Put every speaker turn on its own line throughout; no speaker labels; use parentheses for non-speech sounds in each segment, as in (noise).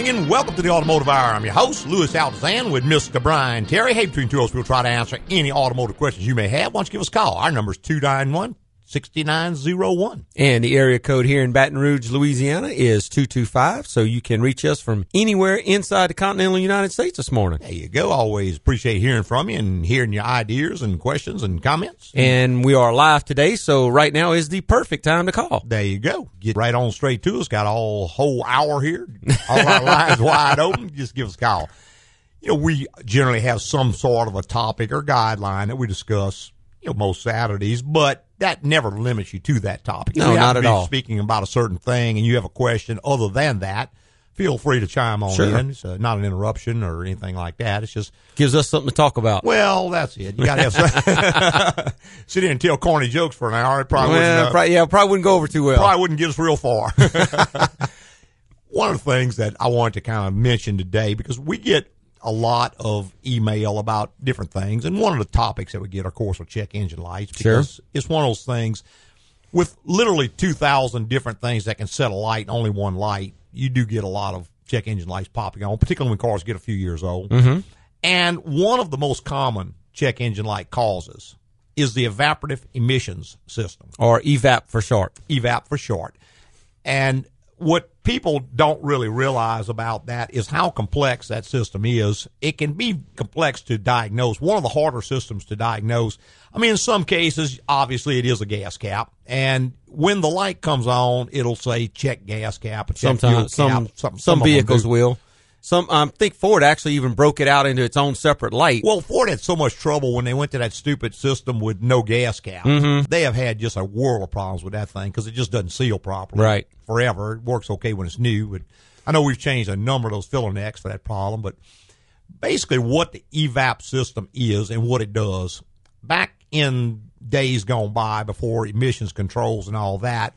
morning and welcome to the Automotive Hour. I'm your host, Louis Altazan, with Mr. Brian Terry. Hey, between two of us, we'll try to answer any automotive questions you may have. Why don't you give us a call? Our number is 291 6901.
And the area code here in Baton Rouge, Louisiana is 225, so you can reach us from anywhere inside the continental United States this morning.
There you go. Always appreciate hearing from you and hearing your ideas and questions and comments.
And we are live today, so right now is the perfect time to call.
There you go. Get right on straight to us. Got a whole, whole hour here. All our lines (laughs) wide open. Just give us a call. You know, we generally have some sort of a topic or guideline that we discuss, you know, most Saturdays, but that never limits you to that topic.
No, not at all.
Speaking about a certain thing and you have a question other than that, feel free to chime on
Sure.
in. It's uh, not an interruption or anything like that. It's just,
Gives us something to talk about.
well, that's it. You got to have some, (laughs) (laughs) sit here and tell corny jokes for an hour. It probably wouldn't,
Well,
uh,
probably, yeah, probably wouldn't go over too well.
probably wouldn't get us real far. (laughs) One of the things that I wanted to kind of mention today, because we get a lot of email about different things, and one of the topics that we get, of course, are check engine lights,
Sure.
because it's one of those things with literally 2,000 different things that can set a light, only one light, you do get a lot of check engine lights popping on, particularly when cars get a few years old. Mm-hmm. And one of the most common check engine light causes is the evaporative emissions system.
Or EVAP for short.
EVAP for short. And what people don't really realize about that is how complex that system is. It can be complex to diagnose. One of the harder systems to diagnose. I mean, in some cases, obviously it is a gas cap. And when the light comes on, it'll say check gas cap check
Sometimes some
cap. Some,
some
of them
vehicles will. Some I think Ford actually even broke it out into its own separate light.
Well, Ford had so much trouble when they went to that stupid system with no gas cap.
Mm-hmm.
They have had just a world of problems with that thing because it just doesn't seal properly.
Right.
Forever. It works okay when it's new, but I know we've changed a number of those filler necks for that problem. But basically, what the EVAP system is and what it does, back in days gone by before emissions controls and all that,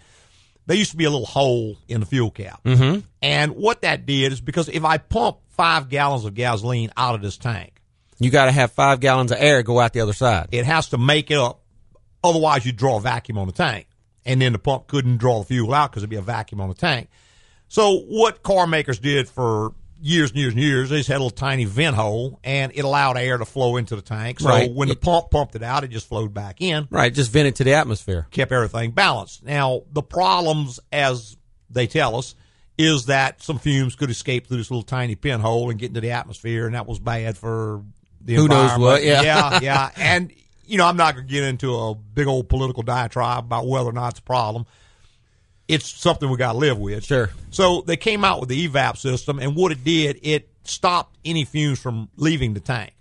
there used to be a little hole in the fuel cap. Mm-hmm. And what that did is because if I pump five gallons of gasoline out of this tank,
you got to have five gallons of air go out the other side.
it has to make it up. Otherwise, you draw a vacuum on the tank, and then the pump couldn't draw the fuel out because it'd be a vacuum on the tank. So, what car makers did for years and years and years, they just had a little tiny vent hole, and it allowed air to flow into the tank. So,
Right.
when the pump pumped it out, it just flowed back in,
Right, just vented to the atmosphere.
kept everything balanced. Now, the problems, as they tell us, is that some fumes could escape through this little tiny pinhole and get into the atmosphere, and that was bad for the
Who knows what, yeah.
yeah, yeah. (laughs) And you know, I'm not going to get into a big old political diatribe about whether or not it's a problem. It's something we got to live with.
Sure.
So they came out with the evap system, and what it did, it stopped any fumes from leaving the tank.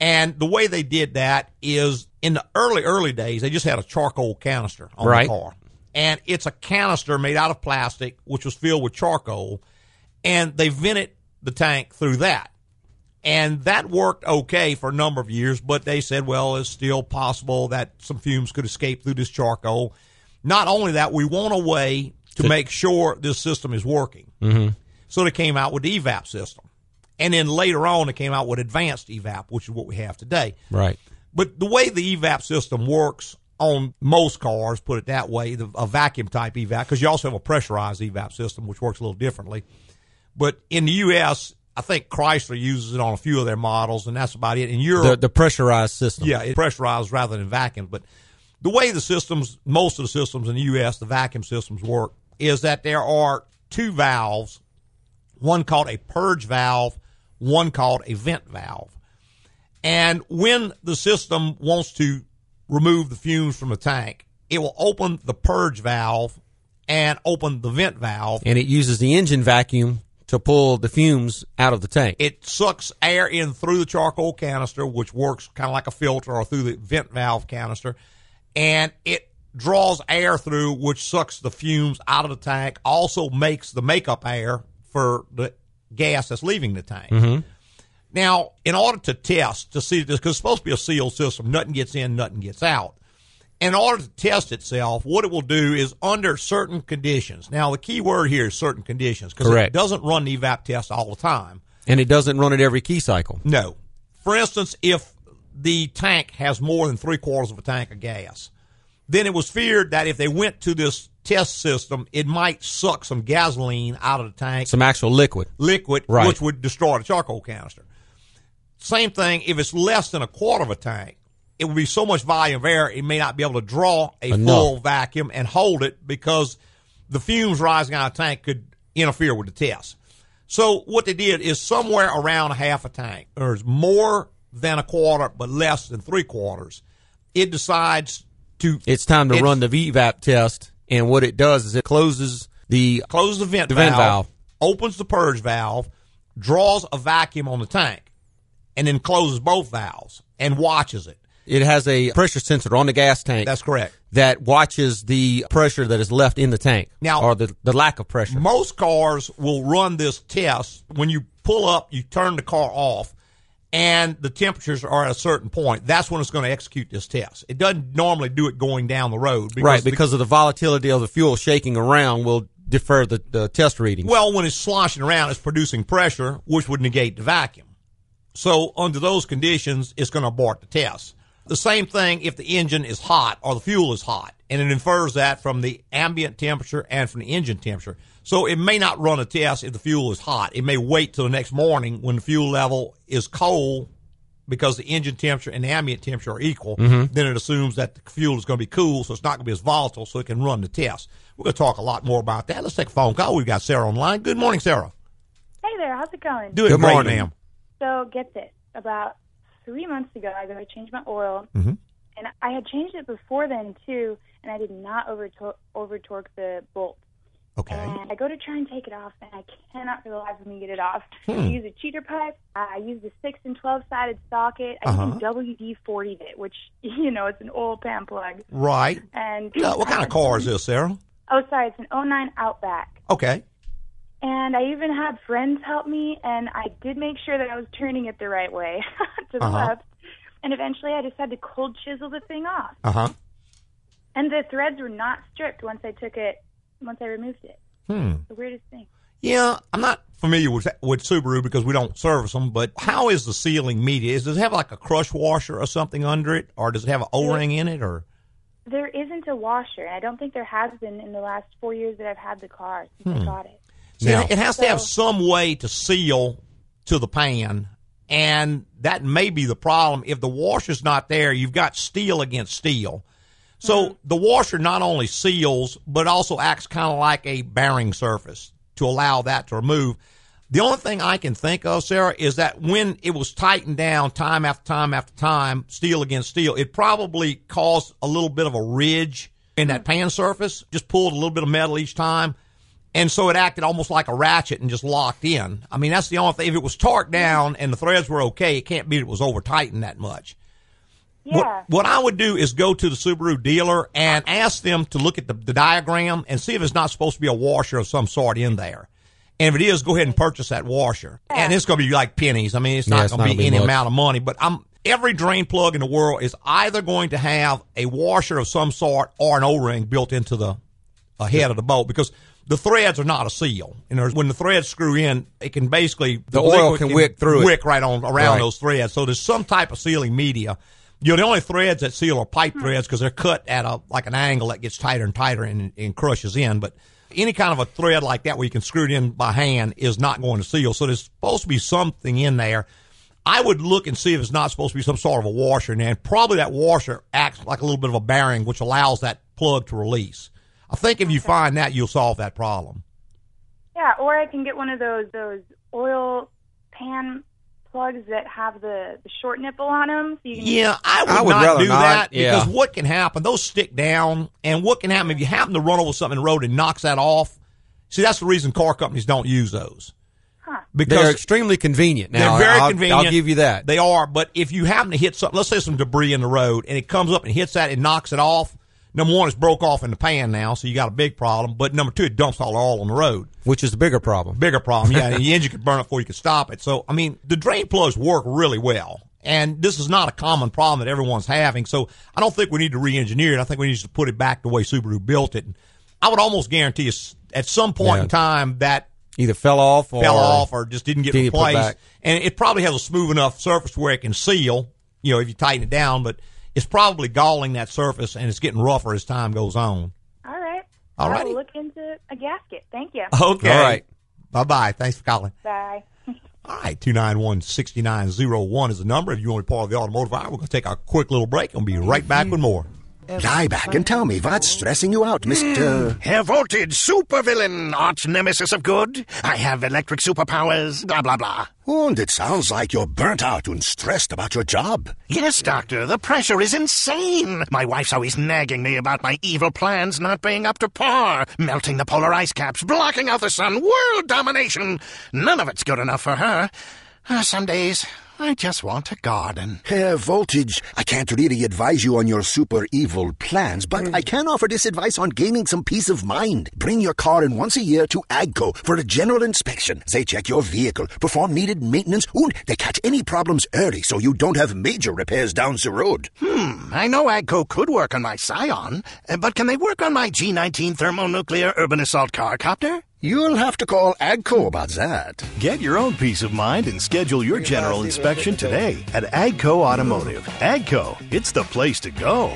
And the way they did that is in the early, early days, they just had a charcoal canister on
Right.
the car. And it's a canister made out of plastic, which was filled with charcoal. And they vented the tank through that. And that worked okay for a number of years, but they said, well, it's still possible that some fumes could escape through this charcoal. Not only that, we want a way to make sure this system is working. Mm-hmm. So they came out with the evap system. And then later on, they came out with advanced evap, which is what we have today.
Right.
But the way the evap system works on most cars, put it that way, the, a vacuum type evap, because you also have a pressurized evap system, which works a little differently. But in the U.S., I think Chrysler uses it on a few of their models, and that's about it. In Europe,
The the pressurized system.
yeah, it pressurized rather than vacuum. But the way the systems, most of the systems in the U.S., the vacuum systems work, is that there are two valves, one called a purge valve, one called a vent valve. And when the system wants to remove the fumes from the tank, it will open the purge valve and open the vent valve.
And it uses the engine vacuum to pull the fumes out of the tank.
It sucks air in through the charcoal canister, which works kind of like a filter, or through the vent valve canister, and it draws air through, which sucks the fumes out of the tank. Also makes the makeup air for the gas that's leaving the tank. Mm-hmm. Now, in order to test to see this, because it's supposed to be a sealed system, nothing gets in, nothing gets out. In order to test itself, what it will do is under certain conditions. Now, the key word here is certain conditions because it doesn't run the evap test all the time.
and it doesn't run it every key cycle.
No. For instance, if the tank has more than three quarters of a tank of gas, then it was feared that if they went to this test system, it might suck some gasoline out of the tank,
Some actual liquid.
liquid,
Right.
which would destroy the charcoal canister. Same thing, if it's less than a quarter of a tank, it would be so much volume of air, it may not be able to draw a
Enough.
full vacuum and hold it because the fumes rising out of the tank could interfere with the test. So what they did is somewhere around half a tank. There's more than a quarter, but less than three quarters. It decides to
It's time to
It's-
run the evap test, and what it does is it closes the
closes the vent,
The vent valve.
opens the purge valve, draws a vacuum on the tank, and then closes both valves and watches it.
it has a pressure sensor on the gas tank
That's correct.
that watches the pressure that is left in the tank
Now-
or the, the lack of pressure.
Most cars will run this test when you pull up, you turn the car off, and the temperatures are at a certain point. That's when it's going to execute this test. It doesn't normally do it going down the road. Because
right,
the-
because of the volatility of the fuel shaking around will defer the, the test reading.
Well, when it's sloshing around, it's producing pressure, which would negate the vacuum. So, under those conditions, it's going to abort the test. The same thing if the engine is hot or the fuel is hot, and it infers that from the ambient temperature and from the engine temperature. So, it may not run a test if the fuel is hot. It may wait till the next morning when the fuel level is cold because the engine temperature and the ambient temperature are equal. Then it assumes that the fuel is going to be cool, so it's not going to be as volatile, so it can run the test. We're going to talk a lot more about that. Let's take a phone call. We've got Sarah online. Good morning, Sarah.
Hey there, how's it going?
Doing
Good
great,
morning.
ma'am.
So get this: about three months ago, I go to change my oil,
Mhm.
and I had changed it before then too, and I did not over over torque the bolt.
Okay.
And I go to try and take it off, and I cannot for the life of me get it off.
Hmm.
I use a cheater pipe. I use a six and twelve sided socket. I
Uh-huh.
WD forty it, which (laughs) you know it's an oil pan plug.
Right.
And
Uh, what kind of car is this, Sarah?
Oh, sorry, it's an 09 Outback.
Okay.
And I even had friends help me, and I did make sure that I was turning it the right way (laughs) to the
Uh-huh.
left. And eventually, I just had to cold chisel the thing off.
Uh huh.
And the threads were not stripped once I took it, once I removed it.
Hmm.
The weirdest thing.
Yeah, I'm not familiar with with Subaru because we don't service them. But how is the sealing media? Is does it have like a crush washer or something under it, or does it have an O-ring in it, or?
There isn't a washer, and I don't think there has been in the last four years that I've had the car since I got it.
See,
Now-
it has to have some way to seal to the pan, and that may be the problem. If the washer's not there, you've got steel against steel. So uh-huh. the washer not only seals, but also acts kind of like a bearing surface to allow that to remove. The only thing I can think of, Sarah, is that when it was tightened down time after time after time, steel against steel, it probably caused a little bit of a ridge in that mm-hmm. pan surface, just pulled a little bit of metal each time. And so it acted almost like a ratchet and just locked in. I mean, that's the only thing. If it was torqued mm-hmm. down and the threads were okay, it can't be that it was over tightened that much.
Yeah.
What, what I would do is go to the Subaru dealer and ask them to look at the, the diagram and see if it's not supposed to be a washer of some sort in there. And if it is, go ahead and purchase that washer. And it's going to be like pennies. I mean, it's
Yeah,
not
it's
going to be
be
any
much.
amount of money. But I'm every drain plug in the world is either going to have a washer of some sort or an O-ring built into the uh, head of the bolt because the threads are not a seal. And there's, when the threads screw in, it can basically
The oil
liquid
can wick through it.
wick right on around
Right.
those threads. So there's some type of sealing media. You know, the only threads that seal are pipe hmm. threads because they're cut at a like an angle that gets tighter and tighter and, and crushes in. But any kind of a thread like that where you can screw it in by hand is not going to seal. So there's supposed to be something in there. I would look and see if it's not supposed to be some sort of a washer in there. And probably that washer acts like a little bit of a bearing, which allows that plug to release. I think if you find that, you'll solve that problem.
Yeah, or I can get one of those those oil pan plugs that have the, the short nipple on them. So you can
Yeah, I would,
I would
not do
not,
that
yeah.
because what can happen? Those stick down, and what can happen if you happen to run over something in the road and knocks that off? See, that's the reason car companies don't use those
Huh.
because
They're extremely convenient. Now,
they're very
I'll,
convenient.
I'll give you that.
They are, but if you happen to hit something, let's say some debris in the road, and it comes up and hits that and knocks it off. Number one, it's broke off in the pan now, so you got a big problem. But number two, it dumps all the oil on the road.
which is the bigger problem.
Bigger problem, yeah. and (laughs) the engine could burn up before you could stop it. So, I mean, the drain plugs work really well. And this is not a common problem that everyone's having. So I don't think we need to re-engineer it. I think we need to put it back the way Subaru built it. And I would almost guarantee us at some point
Yeah.
in time that
Either fell off or
fell off or just didn't get replaced. And it probably has a smooth enough surface where it can seal, you know, if you tighten it down, but it's probably galling that surface and it's getting rougher as time goes on.
All right.
All right.
I
righty.
will look into a gasket. Thank you. (laughs)
Okay.
All right.
Bye bye. Thanks for calling.
Bye. (laughs)
All right, 291 6901 is the number. If you want to be part of the automotive hour, we're going to take a quick little break and we'll be right back with more.
Lie back and tell me what's stressing you out, Mr.
Hair voltage, supervillain, arch nemesis of good. I have electric superpowers, blah, blah, blah.
Oh, and it sounds like you're burnt out and stressed about your job.
Yes, Doctor, the pressure is insane. My wife's always nagging me about my evil plans not being up to par. Melting the polar ice caps, blocking out the sun, world domination. None of it's good enough for her. Uh, some days, I just want a garden.
Hair Voltage, I can't really advise you on your super evil plans, but I can offer this advice on gaining some peace of mind. Bring your car in once a year to AGCO for a general inspection. They check your vehicle, perform needed maintenance, and they catch any problems early so you don't have major repairs down the road.
Hmm, I know AGCO could work on my Scion, uh, but can they work on my G19 thermonuclear urban assault car copter?
You'll have to call AGCO about that.
Get your own peace of mind and schedule your general inspection today at Agco Automotive. Agco, it's the place to go.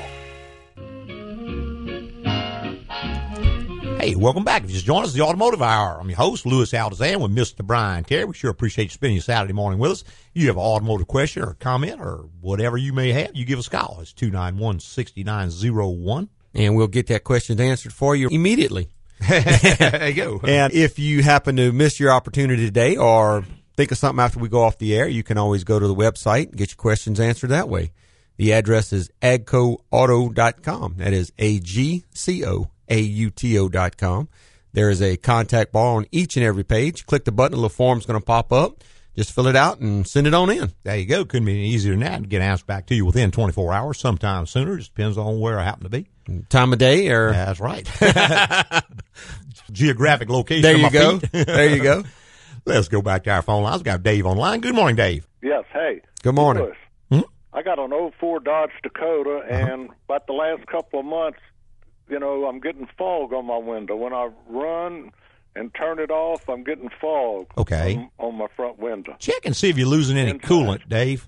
Hey, welcome back. If you just joined us, the Automotive Hour. I'm your host, Louis Altazan, with Mr. Brian Terry. We sure appreciate you spending your Saturday morning with us. You have an automotive question or comment or whatever you may have, you give us a call. It's 291 6901.
And we'll get that question answered for you immediately.
There you go. (laughs)
And if you happen to miss your opportunity today or think of something after we go off the air, you can always go to the website and get your questions answered that way. The address is agcoauto.com. That is A G C O A U T O.com. There is a contact bar on each and every page. Click the button, a little form's going to pop up. Just fill it out and send it on in.
There you go. Couldn't be any easier than that. Get answers back to you within 24 hours, sometimes sooner. Just depends on where I happen to be.
Time of day or
That's right. (laughs) Geographic location.
there
of
you
my
go.
feet. (laughs)
there you go.
Let's go back to our phone lines. We've got Dave online. Good morning, Dave.
Yes, hey.
Good morning.
Hmm?
I got an 04 Dodge Dakota,
Uh-huh.
and about the last couple of months, you know, I'm getting fog on my window. When I run and turn it off, I'm getting fog
Okay.
on, on my front window.
Check and see if you're losing any
Inside.
coolant, Dave.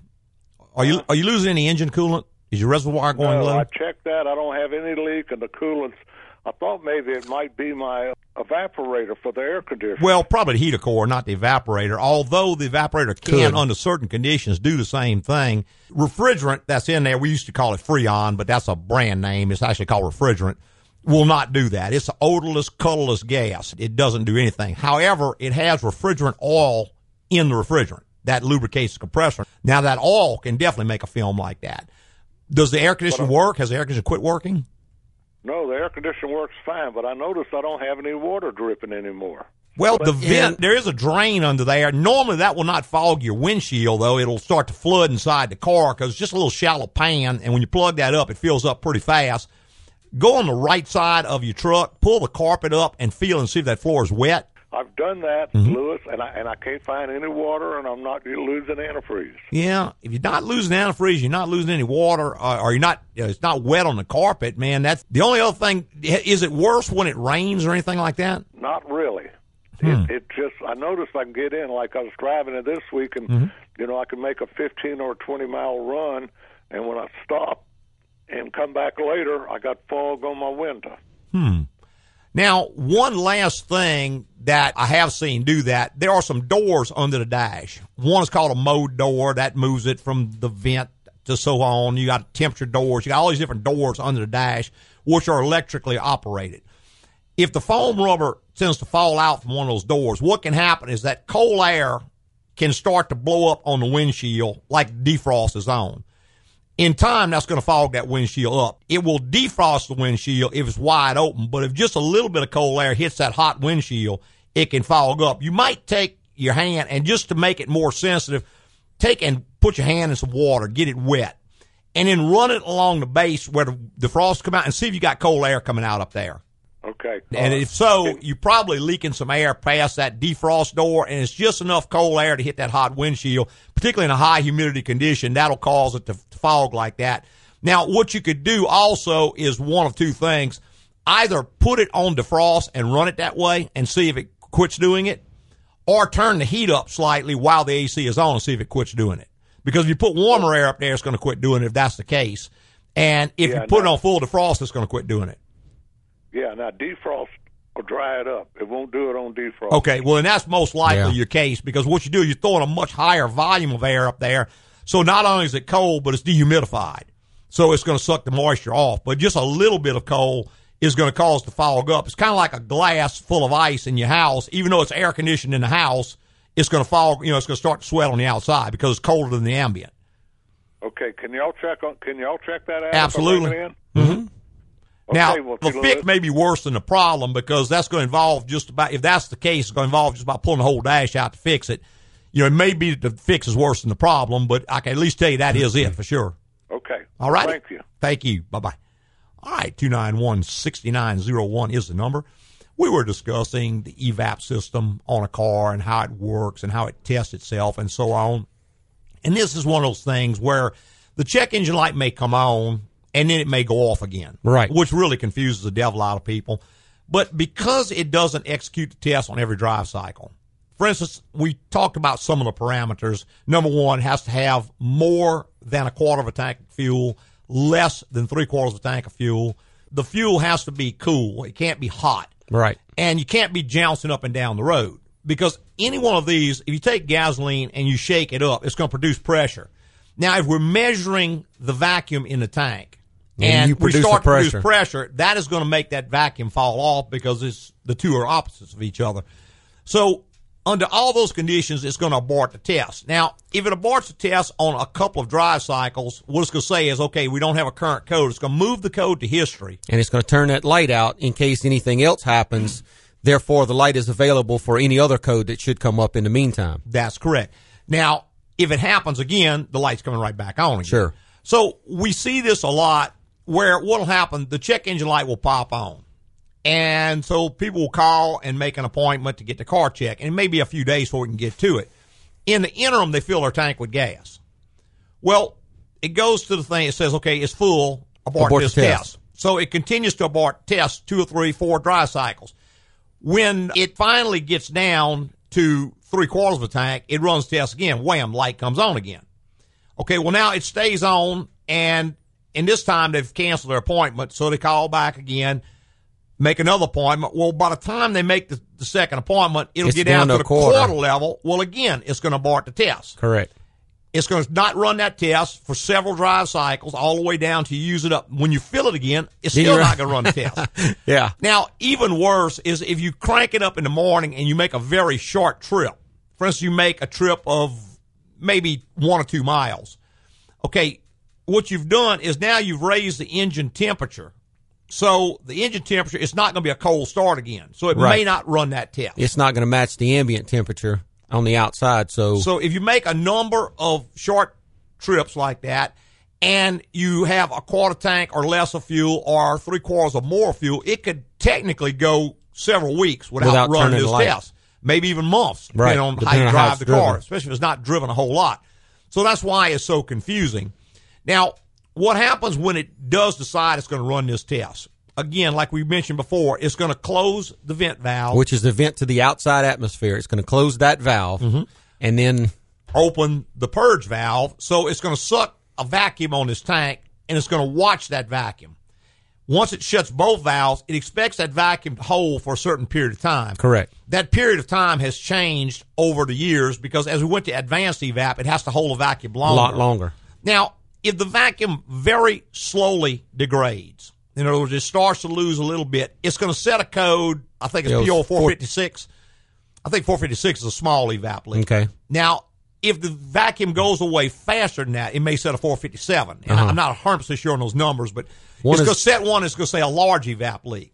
Are you are you losing any engine coolant? Is your reservoir going
No,
low?
I checked that. I don't have any leak, and the coolant's. I thought maybe it might be my evaporator for the air conditioner.
Well, probably the heater core, not the evaporator. Although the evaporator can,
Could.
under certain conditions, do the same thing. Refrigerant that's in there, we used to call it Freon, but that's a brand name. It's actually called refrigerant. Will not do that. It's an odorless, colorless gas. It doesn't do anything. However, it has refrigerant oil in the refrigerant that lubricates the compressor. Now, that oil can definitely make a film like that. Does the air conditioner uh, work? Has the air conditioner quit working?
no, the air conditioner works fine, but I noticed I don't have any water dripping anymore.
Well, the vent, there is a drain under there. Normally, that will not fog your windshield, though. It'll start to flood inside the car because it's just a little shallow pan. And when you plug that up, it fills up pretty fast. Go on the right side of your truck, pull the carpet up, and feel and see if that floor is wet.
I've done that,
Mm-hmm.
Louis, and I and I can't find any water, and I'm not losing antifreeze.
Yeah, if you're not losing antifreeze, you're not losing any water, uh, or you're not, you know, it's not wet on the carpet, man. That's the only other thing. Is it worse when it rains or anything like that?
Not really.
Hmm.
It, it just I noticed I can get in like I was driving it this week, and
Mm-hmm.
you know I can make a 15 or 20 mile run, and when I stop and come back later, I got fog on my window. Hmm.
Now, one last thing that I have seen do that, there are some doors under the dash. One is called a mode door that moves it from the vent to so on. You got temperature doors. You got all these different doors under the dash, which are electrically operated. If the foam rubber tends to fall out from one of those doors, what can happen is that cold air can start to blow up on the windshield like defrost is on in time, that's going to fog that windshield up. It will defrost the windshield if it's wide open, but if just a little bit of cold air hits that hot windshield, it can fog up. You might take your hand and just to make it more sensitive, take and put your hand in some water, get it wet, and then run it along the base where the, the frost come out and see if you got cold air coming out up there.
Okay.
And if so, you're probably leaking some air past that defrost door, and it's just enough cold air to hit that hot windshield, particularly in a high humidity condition. That'll cause it to fog like that. Now, what you could do also is one of two things. Either put it on defrost and run it that way and see if it quits doing it, or turn the heat up slightly while the AC is on and see if it quits doing it. Because if you put warmer air up there, it's going to quit doing it if that's the case. And if
Yeah,
you put
no.
it on full defrost, it's going to quit doing it.
Yeah, now defrost will dry it up. It won't do it on defrost.
Okay, well, and that's most likely
Yeah.
your case because what you do, you're throwing a much higher volume of air up there. So not only is it cold, but it's dehumidified. So it's going to suck the moisture off. But just a little bit of cold is going to cause the fog up. It's kind of like a glass full of ice in your house. Even though it's air conditioned in the house, it's going to fog, you know, it's going to start to sweat on the outside because it's colder than the ambient.
Okay, can y'all check on? Can y'all check that out?
Absolutely.
bring?
Mm-hmm. now,
well,
the
if
fix
look-
may be worse than the problem because that's going to involve just about, if that's the case, it's going to involve just about pulling the whole dash out to fix it. You know, it may be that the fix is worse than the problem, but I can at least tell you that is it for sure.
Okay.
All right.
Thank you.
Thank you. Bye bye. All right. 291 6901 is the number. We were discussing the EVAP system on a car and how it works and how it tests itself and so on. And this is one of those things where the check engine light may come on and then it may go off again.
Right.
Which really confuses the devil out of people. But because it doesn't execute the test on every drive cycle, for instance, we talked about some of the parameters. Number one has to have more than a quarter of a tank of fuel, less than three quarters of a tank of fuel. The fuel has to be cool. It can't be hot
Right.
and you can't be jouncing up and down the road because any one of these, if you take gasoline and you shake it up, it's going to produce pressure. Now, if we're measuring the vacuum in the tank
And
and,
you
we start to produce
pressure.
pressure, that is going to make that vacuum fall off because it's the two are opposites of each other. So, under all those conditions, it's going to abort the test. Now, if it aborts the test on a couple of drive cycles, what it's going to say is, okay, we don't have a current code. It's going to move the code to history.
and it's going to turn that light out in case anything else happens. Therefore, the light is available for any other code that should come up in the meantime.
That's correct. Now, if it happens again, the light's coming right back on again.
Sure.
So we see this a lot where what'll happen, the check engine light will pop on. And so people will call and make an appointment to get the car checked. And it may be a few days before we can get to it. In the interim, they fill their tank with gas. Well, it goes to the thing, it says, okay, it's full, abort,
Abort
this
test.
test. So it continues to abort tests two or three, four dry cycles. When it finally gets down to three quarters of a tank, it runs tests again. Wham, light comes on again. Okay, well now it stays on, and in this time they've canceled their appointment, so they call back again, make another appointment. Well, by the time they make the, the second appointment, it'll
It's
get down,
down
to the
quarter.
quarter level. Well, again, it's going to abort the test.
Correct.
It's going to not run that test for several drive cycles, all the way down to use it up. When you fill it again, it's still not going to run the test. (laughs)
Yeah.
Now, even worse is if you crank it up in the morning and you make a very short trip. For instance, you make a trip of maybe one or two miles. Okay, what you've done is now you've raised the engine temperature. So the engine temperature, it's not going to be a cold start again. So it may not run that test.
It's not going to match the ambient temperature on the outside. So,
So if you make a number of short trips like that, and you have a quarter tank or less of fuel, or three quarters or more fuel, it could technically go several weeks without,
Without
running this test. Maybe even months,
Right,
depending on how you
on how
drive
it's
the car, especially if it's not driven a whole lot. So that's why it's so confusing. Now, what happens when it does decide it's going to run this test? Again, like we mentioned before, it's going to close the vent valve.
which is the vent to the outside atmosphere. It's going to close that valve,
Mm-hmm.
and then
open the purge valve. So it's going to suck a vacuum on this tank and it's going to watch that vacuum. Once it shuts both valves, it expects that vacuum to hold for a certain period of time.
correct.
That period of time has changed over the years because as we went to advanced evap, it has to hold a vacuum
A lot longer.
Now, if the vacuum very slowly degrades, in other words, it starts to lose a little bit, it's going to set a code. I think it's
it
PO
four-
456. I think 456 is a small evap leak.
Okay.
Now, if the vacuum goes away faster than that, it may set a 457. And
Uh-huh.
I'm not 100% sure on those numbers, but
One
it's
is-
going to set one, it's going to say a large evap leak.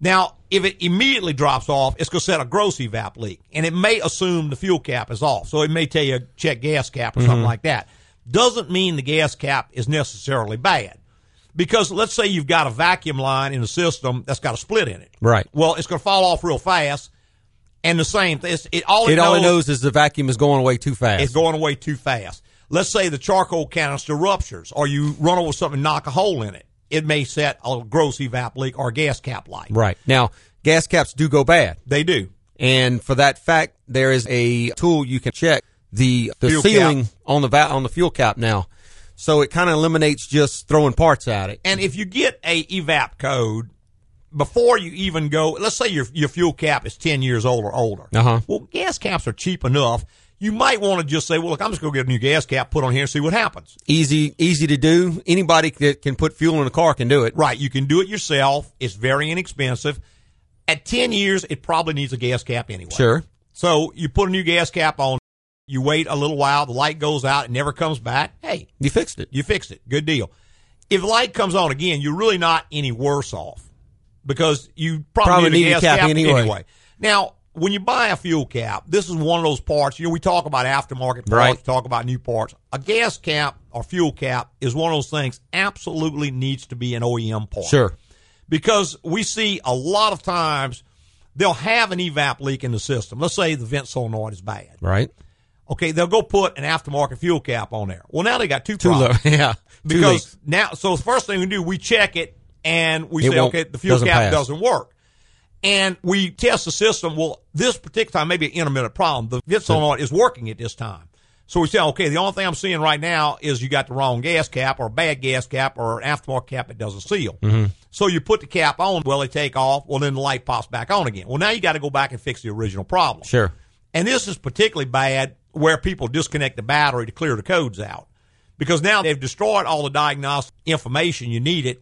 Now, if it immediately drops off, it's going to set a gross evap leak. And it may assume the fuel cap is off. So it may tell you check gas cap or
Mm-hmm.
something like that. Doesn't mean the gas cap is necessarily bad. Because let's say you've got a vacuum line in the system that's got a split in it.
Right.
Well, it's going to fall off real fast. And the same thing, it, all it,
It
knows,
all it knows is the vacuum is going away too fast.
it's going away too fast. Let's say the charcoal canister ruptures or you run over something and knock a hole in it. It may set a gross evap leak or a gas cap light.
right now, gas caps do go bad,
They do.
and for that fact, there is a tool you can check the the
Fuel
sealing
cap.
on the va- on the fuel cap now. So it kind of eliminates just throwing parts at it.
And if you get a evap code before you even go, let's say your your fuel cap is ten years old or older.
Uh-huh.
Well, gas caps are cheap enough. You might want to just say, well, look, I'm just going to get a new gas cap, put on here, and see what happens.
Easy, easy to do. Anybody that can put fuel in a car can do it.
Right. You can do it yourself. It's very inexpensive. At 10 years, it probably needs a gas cap anyway.
Sure.
So you put a new gas cap on, you wait a little while, the light goes out, it never comes back. Hey,
You fixed it.
you fixed it. Good deal. If the light comes on again, you're really not any worse off because you probably,
Probably
need a
need a
gas
cap
cap,
anyway.
Now, when you buy a fuel cap, this is one of those parts. You know, we talk about aftermarket parts,
Right.
talk about new parts. A gas cap or fuel cap is one of those things. Absolutely needs to be an OEM part
Sure.
because we see a lot of times they'll have an evap leak in the system. Let's say the vent solenoid is bad.
Right.
Okay, they'll go put an aftermarket fuel cap on there. Well, now they got two
Too low.
problems (laughs)
yeah.
Because
leaks.
now, so the first thing we do, we check it and we
It
say, okay, the fuel
doesn't
cap
pass.
doesn't work. And we test the system. Well, this particular time, maybe an intermittent problem. The solenoid is working at this time. So we say, okay, the only thing I'm seeing right now is you got the wrong gas cap or a bad gas cap or an aftermarket cap that doesn't seal.
Mm-hmm.
So you put the cap on, well, they take off. Well, then the light pops back on again. Well, now you got to go back and fix the original problem.
Sure.
And this is particularly bad where people disconnect the battery to clear the codes out. Because now they've destroyed all the diagnostic information you needed.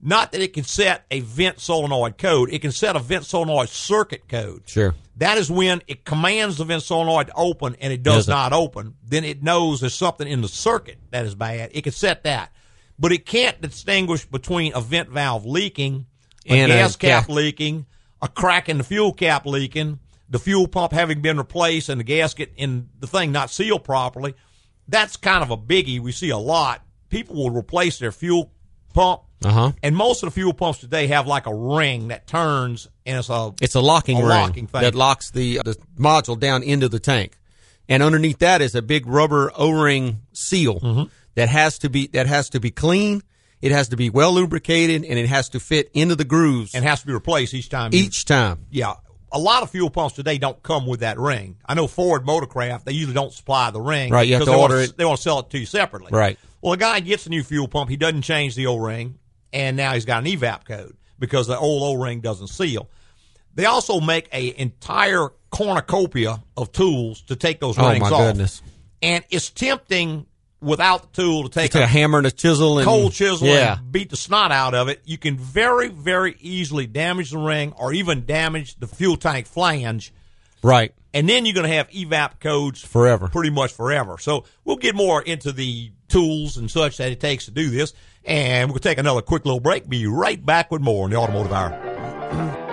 Not that it can set a vent solenoid code, it can set a vent solenoid circuit code.
Sure.
That is when it commands the vent solenoid to open and it does
Doesn't.
not open. Then it knows there's something in the circuit that is bad. It can set that. But it can't distinguish between a vent valve leaking, a
And a
gas cap
ga-
leaking, a crack in the fuel cap leaking, the fuel pump having been replaced and the gasket in the thing not sealed properly. That's kind of a biggie we see a lot. People will replace their fuel pump.
Uh-huh.
And most of the fuel pumps today have like a ring that turns and it's a
It's a locking
A
ring
locking thing.
that locks the the module down into the tank, and underneath that is a big rubber O-ring seal
Mm-hmm.
that has to be that has to be clean. It has to be well lubricated, and it has to fit into the grooves
and has to be replaced each time.
each time.
yeah, a lot of fuel pumps today don't come with that ring. I know Ford Motorcraft they usually don't supply the ring.
Right, you have
because
to
they
order
wanna,
it.
They want to sell it to you separately.
Right.
Well, a guy gets a new fuel pump, he doesn't change the old ring, and now he's got an evap code because the old O ring doesn't seal. They also make a entire cornucopia of tools to take those
Oh,
rings
my
off.
goodness.
And it's tempting without the tool to
take a
a
hammer and a chisel and
cold chisel
Yeah,
and beat the snot out of it, you can very, very easily damage the ring or even damage the fuel tank flange.
right.
And then you're going to have evap codes
Forever.
pretty much forever. So we'll get more into the tools and such that it takes to do this. And we'll take another quick little break. Be right back with more in the Automotive Hour.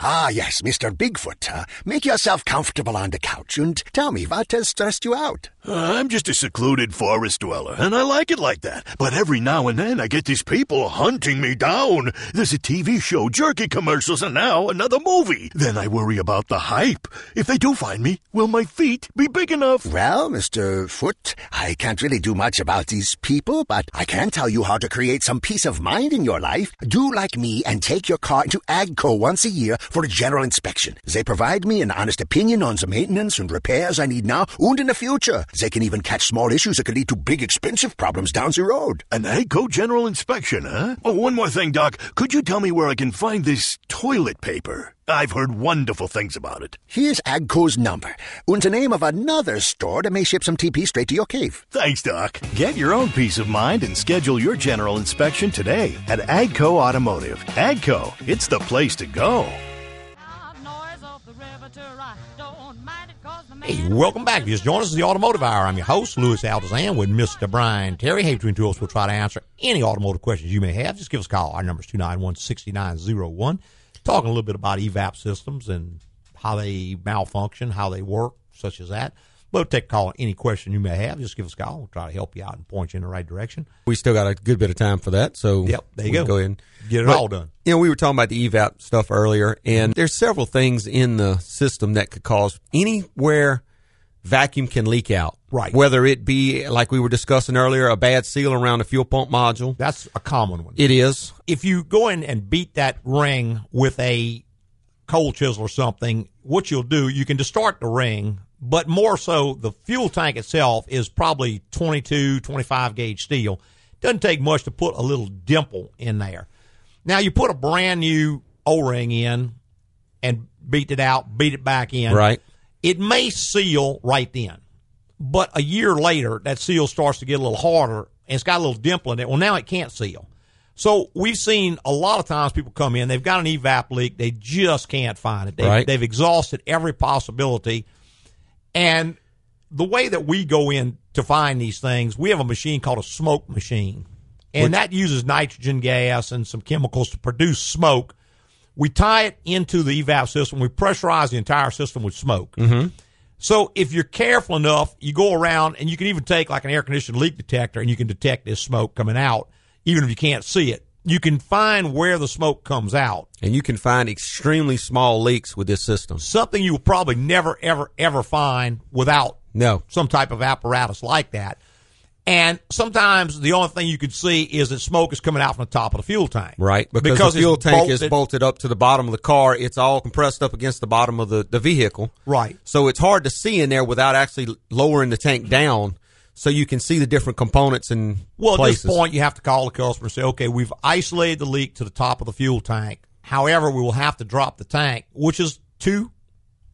Ah, yes, Mr. Bigfoot. Uh, make yourself comfortable on the couch and tell me what has stressed you out.
I'm just a secluded forest dweller, and I like it like that. But every now and then I get these people hunting me down. There's a TV show, jerky commercials, and now another movie. Then I worry about the hype. If they do find me, will my feet be big enough?
Well, Mr. Foot, I can't really do much about these people, but I can tell you how to create some peace of mind in your life. Do like me and take your car into AGCO once a year for a general inspection. They provide me an honest opinion on the maintenance and repairs I need now and in the future. They can even catch small issues that could lead to big expensive problems down the road.
An AGCO general inspection, huh? Oh, one more thing, Doc. Could you tell me where I can find this toilet paper? I've heard wonderful things about it.
Here's AGCO's number and the name of another store that may ship some TP straight to your cave.
Thanks, Doc.
Get your own peace of mind and schedule your general inspection today at Agco Automotive. Agco, it's the place to go.
Hey, welcome back. If you just joined us, it's the Automotive Hour. I'm your host, Louis Altazan, with Mr. Brian Terry. Hey, between us, we'll try to answer any automotive questions you may have. Just give us a call. Our number is 291 6901. Talking a little bit about EVAP systems and how they malfunction, how they work, such as that. We'll take a call any question you may have. Just give us a call. We'll try to help you out and point you in the right direction.
We still got a good bit of time for that, so
Yep, there you go.
Go ahead and
Get it
But,
all done.
You know, we were talking about the evap stuff earlier, and there's several things in the system that could cause anywhere vacuum can leak out.
Right.
Whether it be like we were discussing earlier, a bad seal around the fuel pump module.
That's a common one.
It is.
if you go in and beat that ring with a cold chisel or something, what you'll do, you can distort the ring, but more so, the fuel tank itself is probably 22, 25 gauge steel. Doesn't take much to put a little dimple in there. Now you put a brand new O-ring in and beat it out, beat it back in.
Right.
It may seal right then, but a year later that seal starts to get a little harder and it's got a little dimple in it. Well, now it can't seal. So we've seen a lot of times people come in, they've got an evap leak, they just can't find it. They,
Right.
They've exhausted every possibility. And the way that we go in to find these things, we have a machine called a smoke machine. And that uses nitrogen gas and some chemicals to produce smoke. We tie it into the evap system. We pressurize the entire system with smoke. Mm-hmm. So if you're careful enough, you go around and you can even take like an air conditioned leak detector and you can detect this smoke coming out, even if you can't see it. You can find where the smoke comes out.
And you can find extremely small leaks with this system.
Something you will probably never, ever, ever find without
No.
some type of apparatus like that. And sometimes the only thing you can see is that smoke is coming out from the top of the fuel tank.
Right, because,
Because
the fuel tank is
bolted-
bolted up to the bottom of the car. It's all compressed up against the bottom of the, the vehicle.
Right.
So it's hard to see in there without actually lowering the tank down so you can see the different components and
Well,
places.
at this point, you have to call the customer and say, okay, we've isolated the leak to the top of the fuel tank. However, we will have to drop the tank, which is two,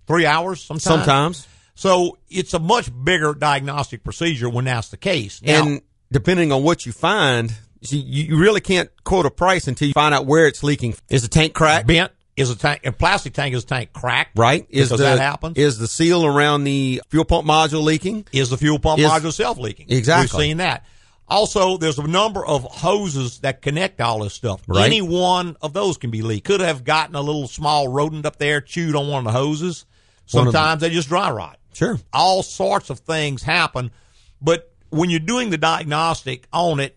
three hours sometimes.
Sometimes.
So it's a much bigger diagnostic procedure when that's the case. Now,
and depending on what you find, you really can't quote a price until you find out where it's leaking. Is the tank cracked?
bent is a tank, a plastic tank is a tank cracked.
Right? Is the,
that happens.
Is the seal around the fuel pump module leaking?
is the fuel pump
Is-
module self leaking.
Exactly.
We've seen that. Also, there's a number of hoses that connect all this stuff.
Right.
Any one of those can be leaked. Could have gotten a little small rodent up there, chewed on one of the hoses.
Of the-
Sometimes they just dry rot.
Sure.
All sorts of things happen. But when you're doing the diagnostic on it,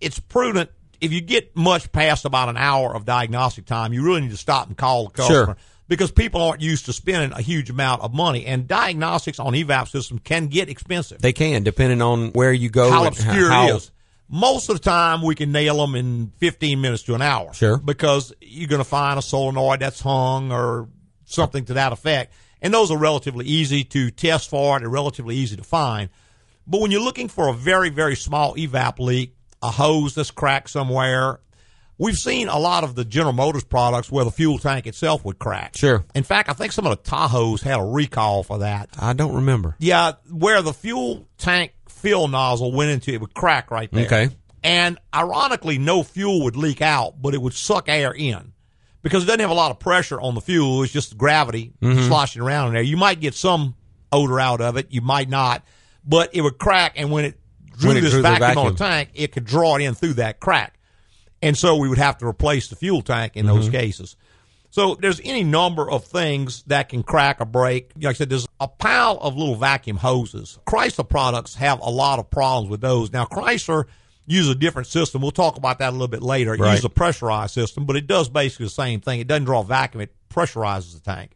it's prudent. If you get much past about an hour of diagnostic time, you really need to stop and call the customer
Sure.
because people aren't used to spending a huge amount of money. And diagnostics on evap systems can get expensive
They can, depending on where you go.
how
and
obscure
how-
it is. Most of the time, we can nail them in 15 minutes to an hour.
Sure.
Because you're going to find a solenoid that's hung or something to that effect. And those are relatively easy to test for. They're relatively easy to find. But when you're looking for a very, very small evap leak, a hose that's cracked somewhere, we've seen a lot of the General Motors products where the fuel tank itself would crack.
Sure.
In fact, I think some of the Tahoes had a recall for that.
I don't remember.
Yeah, where the fuel tank fill nozzle went into it would crack right there.
Okay.
And ironically, no fuel would leak out, but it would suck air in because it doesn't have a lot of pressure on the fuel. It's just gravity
Mm-hmm.
sloshing around in there. You might get some odor out of it, you might not, but it would crack. And when it drew
When
this
drew the
vacuum, on the tank, it could draw it in through that crack. And so we would have to replace the fuel tank in
Mm-hmm.
those cases. So there's any number of things that can crack or break. Like I said, there's a pile of little vacuum hoses. Chrysler products have a lot of problems with those. Now Chrysler uses a different system. We'll talk about that a little bit later. It
Right.
uses a pressurized system, but it does basically the same thing. It doesn't draw vacuum. It pressurizes the tank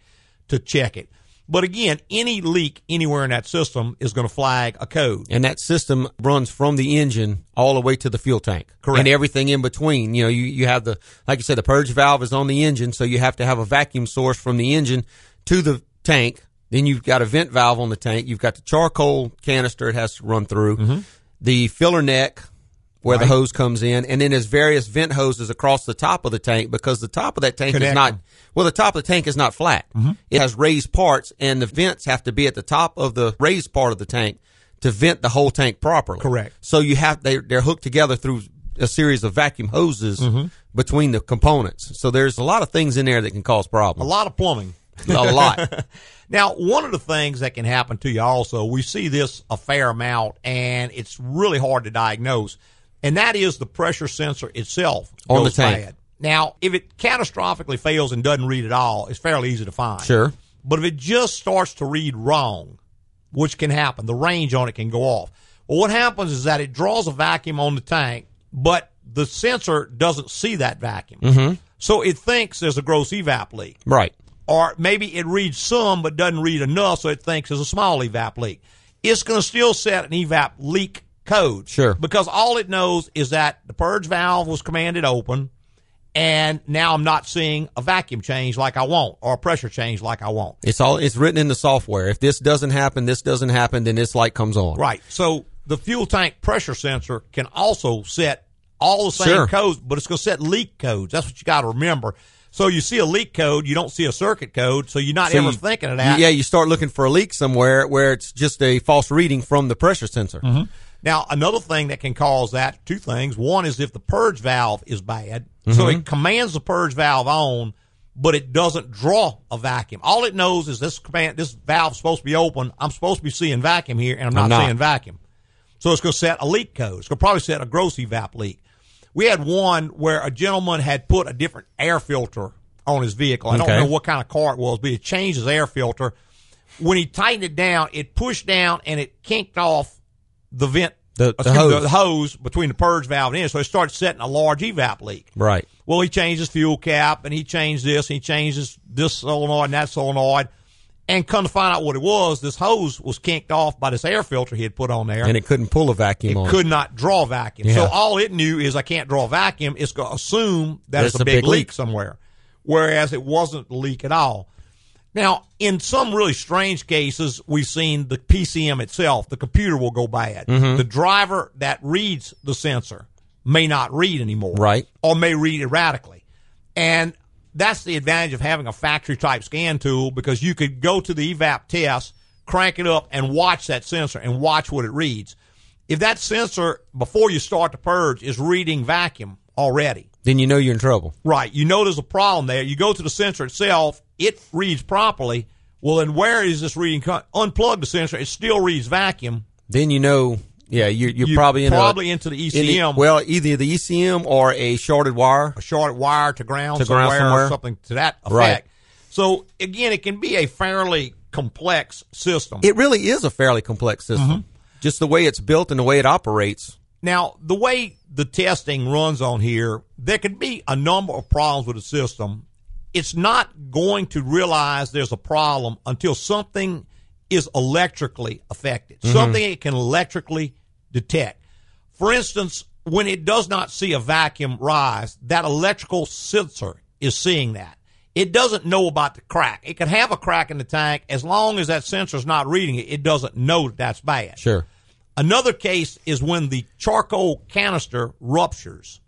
to check it. But again, any leak anywhere in that system is going to flag a code.
And that system runs from the engine all the way to the fuel tank.
Correct.
And everything in between. You know, you, you have the, like you said, the purge valve is on the engine, so you have to have a vacuum source from the engine to the tank. Then you've got a vent valve on the tank. You've got the charcoal canister it has to run through. Mm-hmm. The filler neck where the
Mm-hmm.
Hose comes in. And then there's various vent hoses across the top of the tank because the top of that tank
Connect
is not, well, the top of the tank is not flat. It has raised parts and the vents have to be at the top of the raised part of the tank to vent the whole tank properly.
Correct.
So you have they they're hooked together through a series of vacuum hoses
Mm-hmm.
between the components. So there's a lot of things in there that can cause problems.
A lot of plumbing.
A lot. (laughs)
Now, one of the things that can happen to you also, we see this a fair amount, and it's really hard to diagnose, and that is the pressure sensor itself
On the tank.
bad. Now, if it catastrophically fails and doesn't read at all, it's fairly easy to find.
Sure.
But if it just starts to read wrong, which can happen, the range on it can go off. Well, what happens is that it draws a vacuum on the tank, but the sensor doesn't see that vacuum. Mm-hmm. So it thinks there's a gross evap leak
Right.
or maybe it reads some but doesn't read enough, so it thinks there's a small evap leak. It's going to still set an evap leak code.
Sure.
Because all it knows is that the purge valve was commanded open, and now I'm not seeing a vacuum change like I want or a pressure change like I want.
It's all it's written in the software. If this doesn't happen, this doesn't happen, then this light comes on.
Right. So the fuel tank pressure sensor can also set all the same
Sure.
codes, but it's going to set leak codes. That's what you got to remember. So you see a leak code, you don't see a circuit code, so you're not
So
ever
you-
thinking of that.
Yeah, you start looking for a leak somewhere where it's just a false reading from the pressure sensor.
Mm-hmm. Now, another thing that can cause that, two things. One is if the purge valve is bad. So
Mm-hmm.
it commands the purge valve on, but it doesn't draw a vacuum. All it knows is this command, this valve's supposed to be open. I'm supposed to be seeing vacuum here, and I'm not,
I'm not.
seeing vacuum. So it's going to set a leak code. It's going to probably set a gross evap leak. We had one where a gentleman had put a different air filter on his vehicle. I don't
Okay.
know what kind of car it was, but he changed his air filter. When he tightened it down, it pushed down and it kinked off the vent,
The- the hose.
the hose between the purge valve and in. So it started setting a large evap leak.
Right.
Well, he changed his fuel cap and he changed this and he changed this, this solenoid and that solenoid. And come to find out what it was, this hose was kinked off by this air filter he had put on there
And it couldn't pull a vacuum on
it
it.
could not draw vacuum.
Yeah.
So all it knew is I can't draw vacuum. It's going to assume that
That's
it's a,
a
big,
big
leak,
leak.
somewhere, whereas it wasn't a leak at all. Now, in some really strange cases, we've seen the PCM itself, the computer will go bad.
Mm-hmm.
The driver that reads the sensor may not read anymore.
Right.
Or may read erratically. And that's the advantage of having a factory type scan tool because you could go to the evap test, crank it up, and watch that sensor and watch what it reads. If that sensor, before you start the purge, is reading vacuum already,
Then you know you're in trouble.
right, you know there's a problem there. You go to the sensor itself, it reads properly. Well, then where is this reading? co- Unplug the sensor, it still reads vacuum.
Then you know, yeah, you're, you're
You're
probably in a-
probably into the
in the-
ECM.
well, either the ECM or a shorted wire.
a shorted wire to ground,
To ground
somewhere, something to that effect.
Right.
So again, it can be a fairly complex system.
It really is a fairly complex system.
Mm-hmm.
Just the way it's built and the way it operates.
now, the way the testing runs on here, there could be a number of problems with the system. It's not going to realize there's a problem until something is electrically affected, mm-hmm. something it can electrically detect. For instance, when it does not see a vacuum rise, that electrical sensor is seeing that. It doesn't know about the crack. It can have a crack in the tank as long as that sensor is not reading it. It doesn't know that that's bad.
Sure.
Another case is when the charcoal canister ruptures.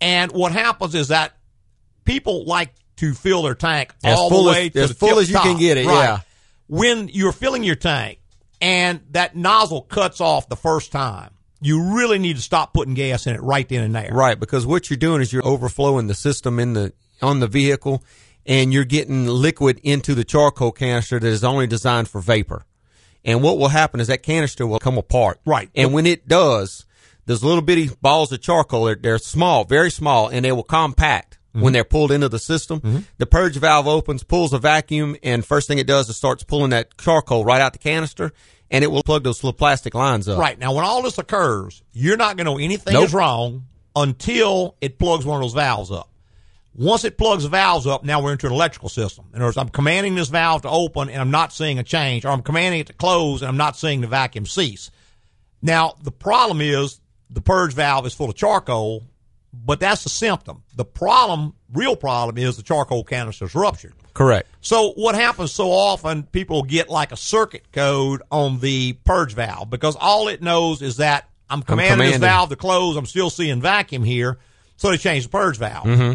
And what happens is that people like to fill their tank
As
all
full
the
as-
way to
as
the
full as you
top.
can get it,
Right.
yeah.
When you're filling your tank and that nozzle cuts off the first time, you really need to stop putting gas in it right then and there.
Right, because what you're doing is you're overflowing the system in the on the vehicle, and you're getting liquid into the charcoal canister that is only designed for vapor. And what will happen is that canister will come apart.
Right.
And when it does, those little bitty balls of charcoal, they're, they're small, very small, and they will compact
Mm-hmm.
when they're pulled into the system. The purge valve opens, pulls a vacuum, and first thing it does is starts pulling that charcoal right out the canister, and it will plug those little plastic lines up.
Right. Now, when all this occurs, you're not going to know anything
Nope.
is wrong until it plugs one of those valves up. Once it plugs the valves up, now we're into an electrical system. In other words, I'm commanding this valve to open and I'm not seeing a change, or I'm commanding it to close and I'm not seeing the vacuum cease. Now, the problem is the purge valve is full of charcoal, but that's a symptom. The problem, real problem, is the charcoal canister's ruptured.
Correct.
So what happens so often, people get like a circuit code on the purge valve because all it knows is that I'm commanding, this
commanding.
valve to close. I'm still seeing vacuum here. So they change the purge valve. Mm-hmm.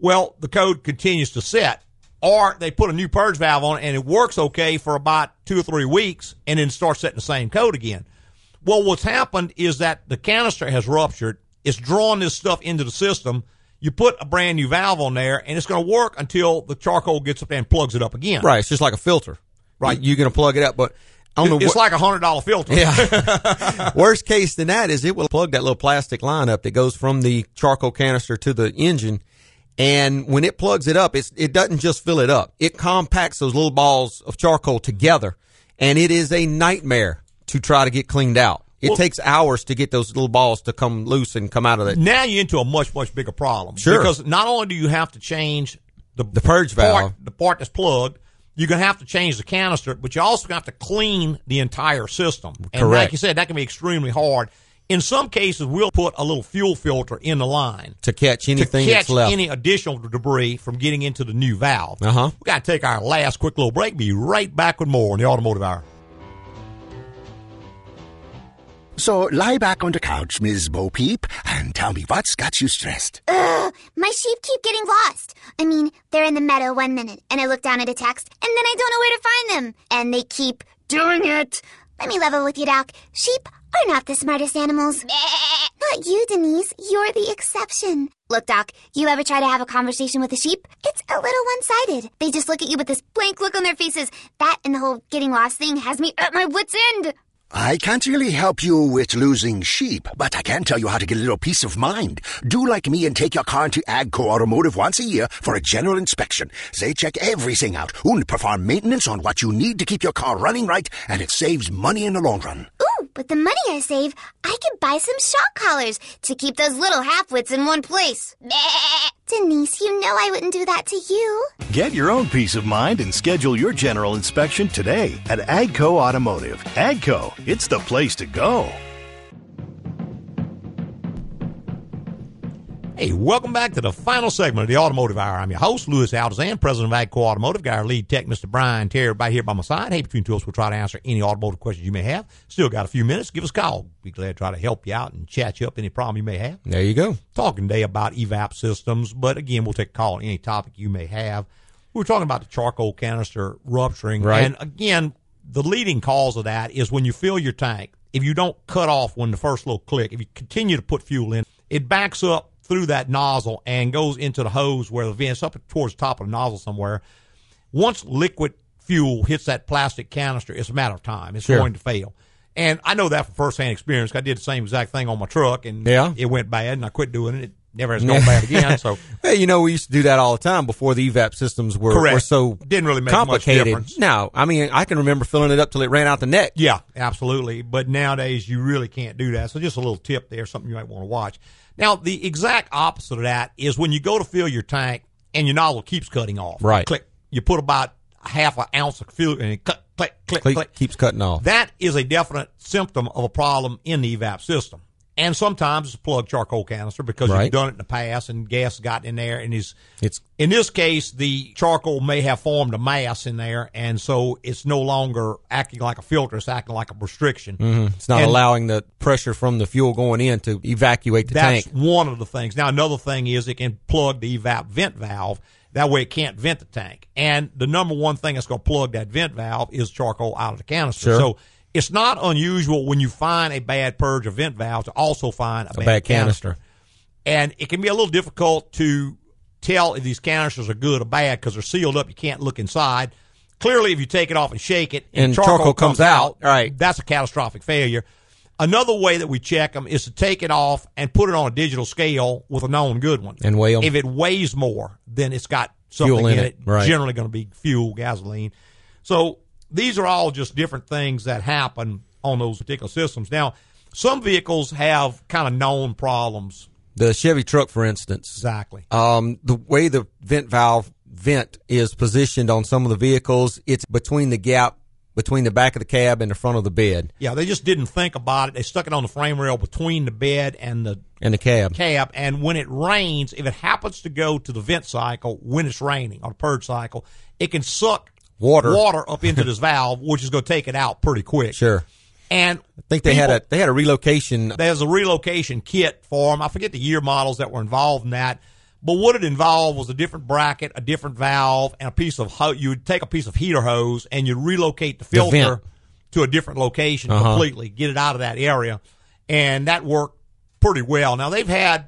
Well, the code continues to set or they put a new purge valve on it and it works okay for about two or three weeks and then starts setting the same code again. Well, what's happened is that the canister has ruptured. It's drawing this stuff into the system. You put a brand new valve on there, and it's going to work until the charcoal gets up there and plugs it up again.
Right. It's just like a filter.
Right.
You're going to plug it up, but on the
It's like a hundred dollar filter.
Yeah. (laughs) Worst case than that is it will plug that little plastic line up that goes from the charcoal canister to the engine. And when it plugs it up, it's, it doesn't just fill it up. It compacts those little balls of charcoal together. And it is a nightmare to try to get cleaned out. It
Well-
takes hours to get those little balls to come loose and come out of it.
now you're into a much much bigger problem.
Sure.
Because not only do you have to change the
The purge
part,
valve.
the part that's plugged, you're going to have to change the canister, but you also have to clean the entire system. And like
Correct.
you said, that can be extremely hard. In some cases, we'll put a little fuel filter in the line
To catch anything
to
that's
catch
left.
any additional debris from getting into the new valve.
Uh-huh.
We got to take our last quick little break. Be right back with more on the Automotive Hour.
So lie back on the couch, Ms. Bo Peep, and tell me what's got you stressed.
Ugh, my sheep keep getting lost. I mean, they're in the meadow one minute, and I look down at a text, and then I don't know where to find them. And they keep doing it. Let me level with you, Doc. Sheep are not the smartest animals. (laughs) Not you, Denise. You're the exception. Look, Doc, you ever try to have a conversation with a sheep? It's a little one-sided. They just look at you with this blank look on their faces. That and the whole getting lost thing has me at my wit's end.
I can't really help you with losing sheep, but I can tell you how to get a little peace of mind. Do like me and take your car into Agco Automotive once a year for a general inspection. They check everything out and perform maintenance on what you need to keep your car running right, and it saves money in the long run.
Ooh, with the money I save, I could buy some shock collars to keep those little half-wits in one place. Denise, you know I wouldn't do that to you.
Get your own peace of mind and schedule your general inspection today at Agco Automotive. Agco, it's the place to go.
Hey, welcome back to the final segment of the Automotive Hour. I'm your host, Louis Altazan, president of AGCO Automotive. Got our lead tech, Mr. Brian Terry, right here by my side. Hey, between two of us, we'll try to answer any automotive questions you may have. Still got a few minutes. Give us a call. Be glad to try to help you out and chat you up any problem you may have.
There you go.
Talking today about evap systems, but again, we'll take a call on any topic you may have. We were talking about the charcoal canister rupturing.
Right.
And again, the leading cause of that is when you fill your tank, if you don't cut off when the first little click, if you continue to put fuel in, it backs up through that nozzle and goes into the hose where the vent's up towards the top of the nozzle somewhere. Once liquid fuel hits that plastic canister, it's a matter of time. It's
Sure.
going to fail. And I know that from firsthand experience. I did the same exact thing on my truck and
Yeah.
it went bad and I quit doing it. It never has (laughs) gone bad again. So
Well, you know, we used to do that all the time before the evap systems were,
Correct.
were so
Didn't really make much
complicated.
difference.
No, I mean, I can remember filling it up till it ran out the neck.
Yeah, absolutely. But nowadays, you really can't do that. So just a little tip there, something you might want to watch. Now, the exact opposite of that is when you go to fill your tank and your nozzle keeps cutting off.
Right.
Click. You put about half an ounce of fuel and it click, click, click, click.
keeps cutting off.
That is a definite symptom of a problem in the evap system. And sometimes it's a plug charcoal canister because
Right.
you've done it in the past and gas got in there and is
It's
in this case, the charcoal may have formed a mass in there, and so it's no longer acting like a filter; it's acting like a restriction. Mm-hmm.
it's not
And
allowing the pressure from the fuel going in to evacuate the tank.
That's one of the things. Now, another thing is it can plug the evap vent valve. That way, it can't vent the tank. And the number one thing that's going to plug that vent valve is charcoal out of the canister.
Sure.
So it's not unusual when you find a bad purge of vent valve to also find a,
A bad canister.
and it can be a little difficult to tell if these canisters are good or bad because they're sealed up. You can't look inside. Clearly, if you take it off and shake it
And charcoal comes out, right.
that's a catastrophic failure. Another way that we check them is to take it off and put it on a digital scale with a known good one.
And weigh 'em.
If it weighs more, then it's got something
Fuel in
in
it, right.
Generally going to be fuel, gasoline. So these are all just different things that happen on those particular systems. Now, some vehicles have kind of known problems.
The Chevy truck, for instance,
Exactly.
um, the way the vent valve vent is positioned on some of the vehicles, it's between the gap between the back of the cab and the front of the bed
Yeah, they just didn't think about it. They stuck it on the frame rail between the bed and the
and the cab.
cab. And when it rains, if it happens to go to the vent cycle when it's raining or the purge cycle, it can suck
Water.
water up into this valve, which is going to take it out pretty quick.
Sure.
And
I think they had a they had a relocation.
there's a relocation kit for them. I forget the year models that were involved in that. But what it involved was a different bracket, a different valve, and a piece of ho- you would take a piece of heater hose and you relocate the filter
vent.
to a different location
Uh-huh.
completely, get it out of that area, and that worked pretty well. Now they've had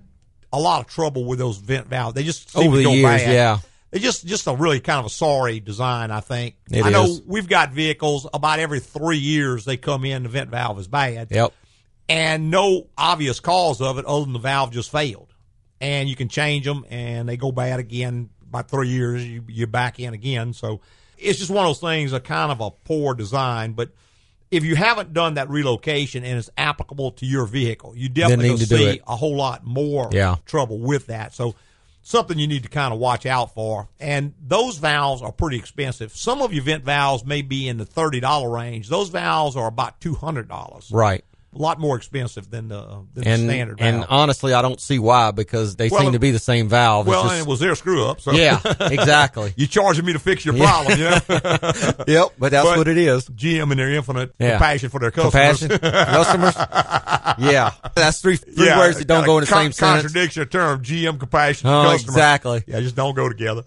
a lot of trouble with those vent valves. They just seem
Over
to
the
go
years,
bad.
yeah.
They just just a really kind of a sorry design, I think.
It
I know
is.
we've got vehicles about every three years they come in the vent valve is bad
Yep.
and no obvious cause of it other than the valve just failed. And you can change them, and they go bad again. About three years, you, you're back in again. So it's just one of those things, a kind of a poor design. But if you haven't done that relocation and it's applicable to your vehicle, you definitely
need
to
to do
see a whole lot more
Yeah.
trouble with that. So something you need to kind of watch out for. And those valves are pretty expensive. Some of your vent valves may be in the thirty dollar range. Those valves are about two hundred dollars.
Right.
A lot more expensive than the, uh, than
and
the standard
one.
and
honestly, I don't see why because they
Well,
seem to be the same valve.
Well,
just-
it was their screw up. So
yeah, (laughs) exactly.
You're charging me to fix your problem, you know? (laughs) (laughs)
yep, but that's
But
what it is.
GM and their infinite
Yeah.
compassion for their customers.
Compassion, customers. Yeah, that's three three
yeah,
words that don't go in the
con-
same sentence.
Contradiction term, GM compassion
Oh,
customer.
exactly.
Yeah, just don't go together.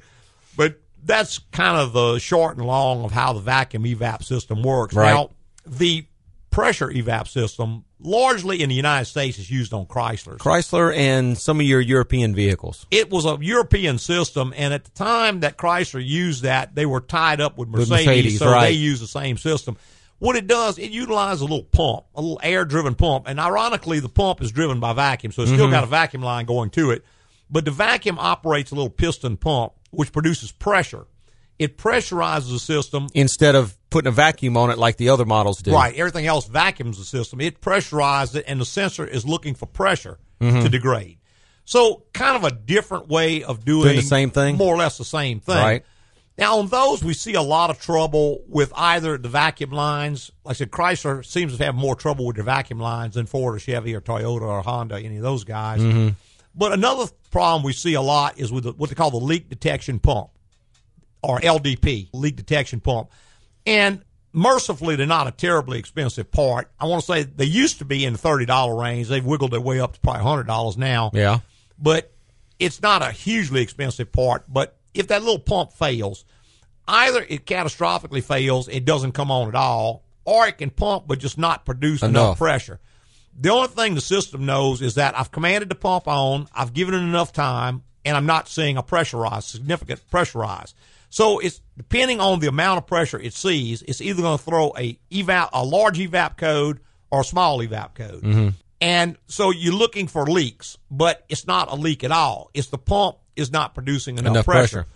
But that's kind of the short and long of how the vacuum evap system works.
Right.
Now, the pressure evap system, largely in the United States, is used on Chrysler.
Chrysler and some of your European vehicles.
it was a European system, and at the time that Chrysler used that, they were tied up with
With
Mercedes,
Mercedes,
so
right.
they use the same system. What it does, it utilizes a little pump, a little air-driven pump, and ironically, the pump is driven by vacuum, so it's
Mm-hmm.
still got a vacuum line going to it. But the vacuum operates a little piston pump, which produces pressure. It pressurizes the system
Instead of putting a vacuum on it like the other models do.
Right. Everything else vacuums the system. It pressurizes it, and the sensor is looking for pressure to degrade. So, kind of a different way of doing,
Mm-hmm. Doing the same thing?
more or less the same thing.
Right.
Now, on those, we see a lot of trouble with either the vacuum lines. Like I said, Chrysler seems to have more trouble with their vacuum lines than Ford or Chevy or Toyota or Honda, any of those guys.
Mm-hmm.
But another problem we see a lot is with the, what they call the leak detection pump or LDP, leak detection pump. And mercifully, they're not a terribly expensive part. I want to say they used to be in the $30 range. They've wiggled their way up to probably $100 now.
Yeah.
But it's not a hugely expensive part. But if that little pump fails, either it catastrophically fails, it doesn't come on at all, or it can pump but just not produce enough,
Enough.
pressure. The only thing the system knows is that I've commanded the pump on, I've given it enough time, and I'm not seeing a pressurized, significant pressurized. So it's depending on the amount of pressure it sees, it's either going to throw a evap, a large evap code or a small evap code. Mm-hmm. And so you're looking for leaks, but it's not a leak at all. It's the pump is not producing enough,
Enough
pressure.
pressure.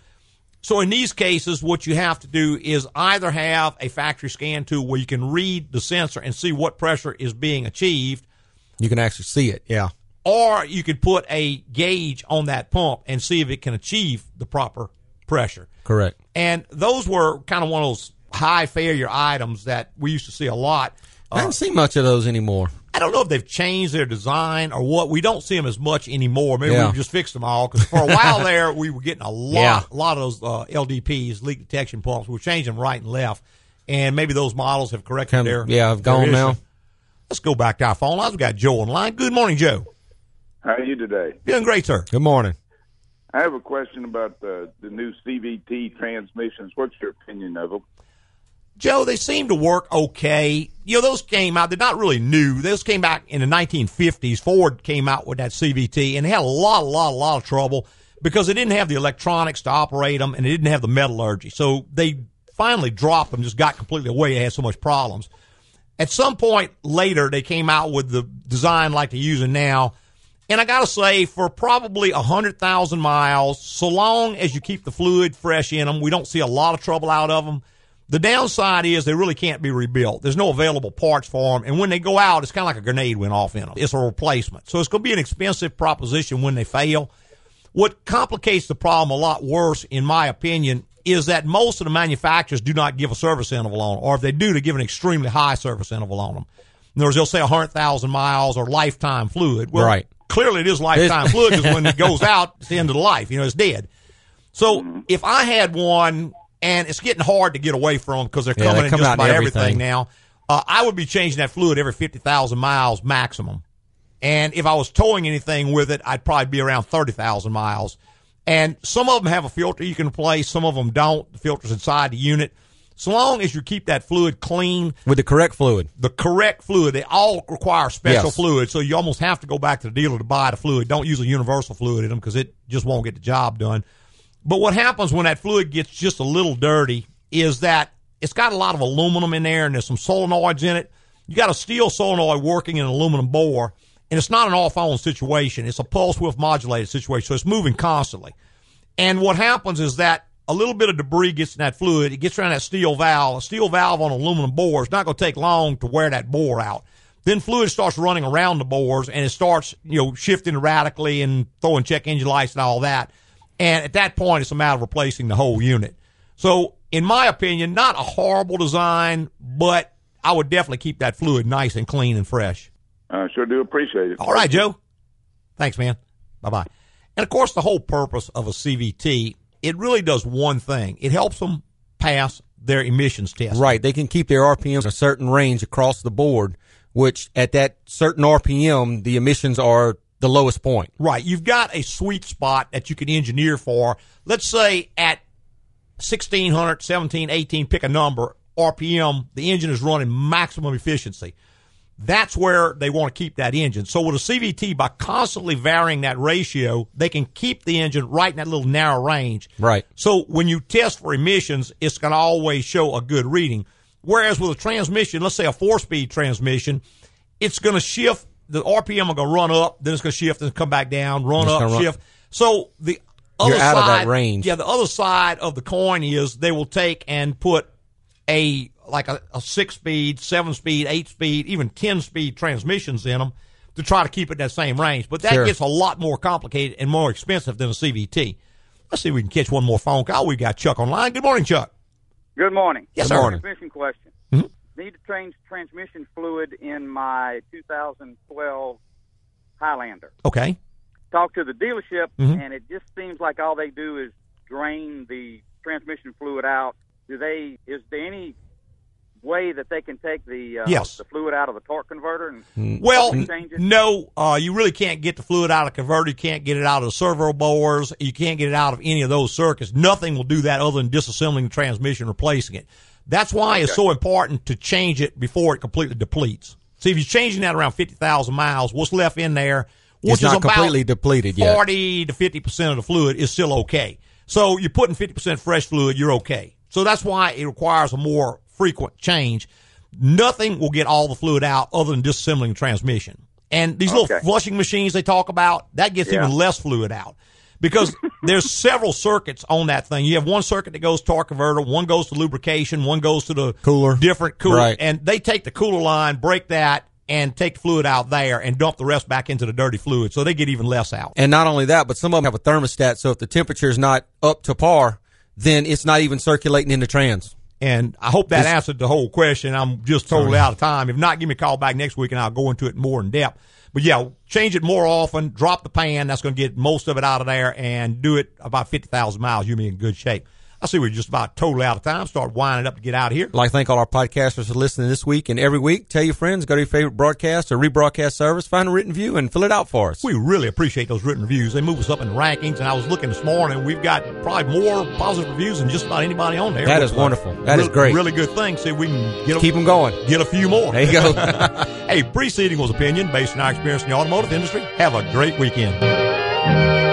So in these cases, what you have to do is either have a factory scan tool where you can read the sensor and see what pressure is being achieved,
You can actually see it. Yeah.
or you could put a gauge on that pump and see if it can achieve the proper pressure.
Correct.
And those were kind of one of those high failure items that we used to see a lot.
I don't see much of those anymore.
I don't know if they've changed their design or what. We don't see them as much anymore. Maybe
Yeah.
we've just fixed them all because for a while (laughs) there we were getting a lot,
Yeah.
a lot of those uh, LDPs, leak detection pumps. We were changing them right and left, and maybe those models have corrected
Come-
their
yeah, have gone now.
Let's go back to our phone lines. We got Joe on the line. Good morning, Joe.
How are you today?
Doing great, sir.
Good morning.
I have a question about the the new CVT transmissions. What's your opinion of them?
Joe, they seem to work okay. You know, those came out, they're not really new. Those came back in the 1950s. Ford came out with that CVT and they had a lot, a lot, a lot of trouble because they didn't have the electronics to operate them and they didn't have the metallurgy. So they finally dropped them, just got completely away. They had so much problems. At some point later, they came out with the design like they're using now. And I got to say, for probably 100,000 miles, so long as you keep the fluid fresh in them, we don't see a lot of trouble out of them. The downside is they really can't be rebuilt. There's no available parts for them. And when they go out, it's kind of like a grenade went off in them. It's a replacement. So it's going to be an expensive proposition when they fail. What complicates the problem a lot worse, in my opinion, is that most of the manufacturers do not give a service interval on them, or if they do, they give an extremely high service interval on them. In other words, they'll say 100,000 miles or lifetime fluid. Well,
Right.
Clearly it is lifetime fluid because when it goes (laughs) out, it's the end of the life. You know, it's dead. So if I had one, and it's getting hard to get away from because they're
Yeah,
coming
they
in just
out
about everything,
everything.
now, uh, I would be changing that fluid every 50,000 miles maximum. And if I was towing anything with it, I'd probably be around 30,000 miles. And some of them have a filter you can replace, some of them don't. The filter's inside the unit. So long as you keep that fluid clean,
With the correct fluid.
the correct fluid, they all require special
Yes.
fluid. So you almost have to go back to the dealer to buy the fluid. Don't use a universal fluid in them because it just won't get the job done. But what happens when that fluid gets just a little dirty is that it's got a lot of aluminum in there and there's some solenoids in it. You got a steel solenoid working in an aluminum bore, and it's not an off on situation. It's a pulse width modulated situation, so it's moving constantly. And what happens is that a little bit of debris gets in that fluid. It gets around that steel valve. A steel valve on an aluminum bore is not going to take long to wear that bore out. Then fluid starts running around the bores and it starts, you know, shifting erratically and throwing check engine lights and all that. And at that point, it's a matter of replacing the whole unit. So, in my opinion, not a horrible design, but I would definitely keep that fluid nice and clean and fresh.
I sure do appreciate it.
All right, Joe. Thanks, man. Bye bye. And of course, the whole purpose of a CVT, it really does one thing. It helps them pass their emissions test.
Right. They can keep their RPMs in a certain range across the board, which at that certain RPM, the emissions are the lowest point.
Right. You've got a sweet spot that you can engineer for. Let's say at 1600, 17, 18, pick a number, RPM, the engine is running maximum efficiency. That's where they want to keep that engine. So with a CVT, by constantly varying that ratio, they can keep the engine right in that little narrow range.
Right.
So when you test for emissions, it's going to always show a good reading. Whereas with a transmission, let's say a four speed transmission, it's going to shift. The RPM are going to run up, then it's going to shift and come back down, run
It's
up,
run-
shift. So the other
You're out of
side,
that range.
Yeah, the other side of the coin is they will take and put a like a, a six speed, seven speed, eight speed, even ten speed transmissions in them to try to keep it in that same range. But that
Sure.
gets a lot more complicated and more expensive than a CVT. Let's see if we can catch one more phone call. We got Chuck online. Good morning, Chuck.
Good morning.
Yes,
Good
sir.
morning.
Transmission question.
Mhm.
Need to change transmission fluid in my 2012 Highlander.
Okay.
Talked to the dealership,
Mhm.
and it just seems like all they do is drain the transmission fluid out. Do they? Is there any way that they can take the uh,
Yes.
the fluid out of the torque converter and
Well,
change
no, uh, you really can't get the fluid out of the converter. You can't get it out of the servo bores. You can't get it out of any of those circuits. Nothing will do that other than disassembling the transmission, replacing it. That's why it's so important to change it before it completely depletes. See, if you're changing that around 50,000 miles, what's left in there, which
It's
is
not
about
completely depleted yet.
40 to 50% of the fluid is still okay. So you're putting 50% fresh fluid, you're okay. So that's why it requires a more frequent change. Nothing will get all the fluid out other than disassembling the transmission. And these little flushing machines they talk about, that gets
Yeah.
even less fluid out. Because (laughs) there's several circuits on that thing. You have one circuit that goes torque converter, one goes to lubrication, one goes to the
Cooler.
different cooler.
Right.
And they take the cooler line, break that, and take the fluid out there and dump the rest back into the dirty fluid. So they get even less out.
And not only that, but some of them have a thermostat, so if the temperature is not up to par, then it's not even circulating in the trans.
And I hope that
This-
answered the whole question. I'm just totally out of time. If not, give me a call back next week and I'll go into it more in depth. But yeah, change it more often. Drop the pan. That's going to get most of it out of there and do it about 50,000 miles. You'll be in good shape. I see we're just about totally out of time. Start winding up to get out of here.
I'd like to thank all our podcasters for listening this week and every week. Tell your friends, go to your favorite broadcast or rebroadcast service, find a written view, and fill it out for us.
We really appreciate those written reviews. They move us up in rankings. And I was looking this morning. We've got probably more positive reviews than just about anybody on there.
That is wonderful. That is
really-
great.
Really good thing. See, we can get a,
Keep them going.
get a few more.
There you go. (laughs)
hey, preceding was opinion based on our experience in the automotive industry. Have a great weekend.